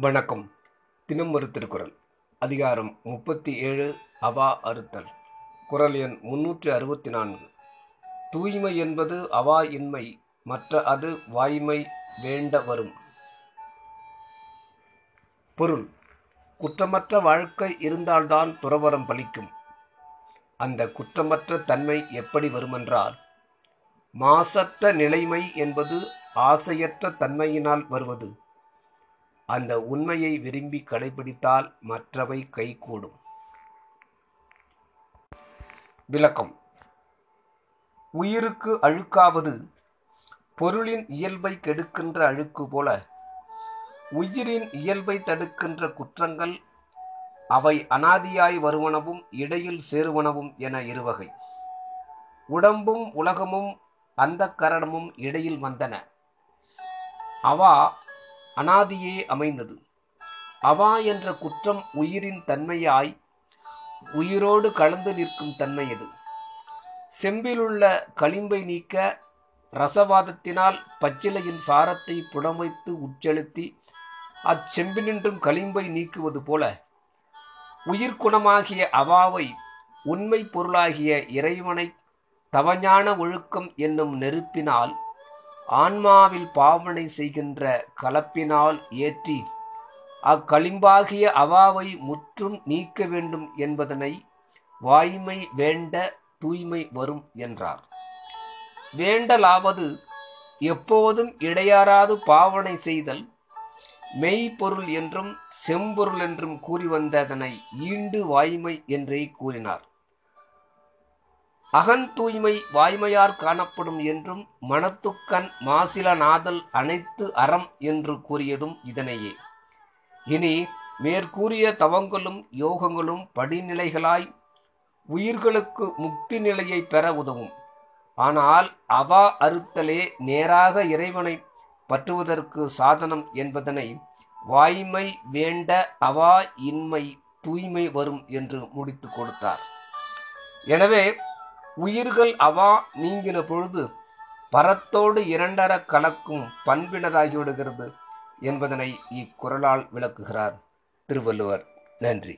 வணக்கம். தினம் ஒரு திருக்குறள். அதிகாரம் முப்பத்தி ஏழு அவா அறுத்தல். குறள் எண் முன்னூற்றி அறுபத்தி நான்கு தூய்மை என்பது அவா இன்மை மற்ற அது வாய்மை வேண்ட வரும். பொருள். குற்றமற்ற வாழ்க்கை இருந்தால்தான் துறவரம் பலிக்கும் அந்த குற்றமற்ற தன்மை எப்படி வருமென்றால் மாசற்ற நிலைமை என்பது ஆசையற்ற தன்மையினால் வருவது. அந்த உண்மையை விரும்பி கடைபிடித்தால் மற்றவை கைகூடும். விளக்கம். உயிருக்கு அழுக்காவது பொருளின் இயல்பை கெடுக்கின்ற அழுக்கு போல உயிரின் இயல்பை தடுக்கின்ற குற்றங்கள் அவை அனாதியாய் வருவனவும் இடையில் சேருவனவும் என இருவகை. உடம்பும் உலகமும் அந்த கரணமும் இடையில் வந்தன. அவா அனாதியே அமைந்தது. அவா என்ற குற்றம் உயிரின் தன்மையாய் உயிரோடு கலந்து நிற்கும் தன்மையது செம்பிலுள்ள களிம்பை நீக்க ரசவாதத்தினால் பச்சிலையின் சாரத்தை புடமைத்து உட்செலுத்தி அச்செம்பினின்றும் களிம்பை நீக்குவது போல உயிர்குணமாகிய அவாவை உண்மை பொருளாகிய இறைவனை தவஞான ஒழுக்கம் என்னும் நெருப்பினால் ஆன்மாவில் பாவனை செய்கின்ற கலப்பினால் ஏற்றி அக்களிம்பாகிய அவாவை முற்றும் நீக்க வேண்டும் என்பதனை வாய்மை வேண்ட தூய்மை வரும் என்றார். வேண்டலாவது எப்போதும் இடையாறாது பாவனை செய்தல் மெய்ப்பொருள் என்றும் செம்பொருள் என்றும் கூறி வந்ததனை ஈண்டு வாய்மை என்றே கூறினார். அகந்தூய்மை வாய்மையார் காணப்படும் என்றும் மனத்துக்கண் மாசில நாதல் அனைத்து அறம் என்று கூறியதும் இதனையே. இனி மேற்கூறிய தவங்களும் யோகங்களும் படிநிலைகளாய் உயிர்களுக்கு முக்தி நிலையை பெற உதவும். ஆனால் அவா அறுத்தலே நேராக இறைவனை பற்றுவதற்கு சாதனம் என்பதனை வாய்மை வேண்ட அவா இன்மை தூய்மை வரும் என்று முடித்து கொடுத்தார். எனவே உயிர்கள் அவா நீங்கின பொழுது பரத்தோடு இரண்டர கணக்கும் பண்பினதாகிவிடுகிறது என்பதனை இக்குறளால் விளக்குகிறார் திருவள்ளுவர். நன்றி.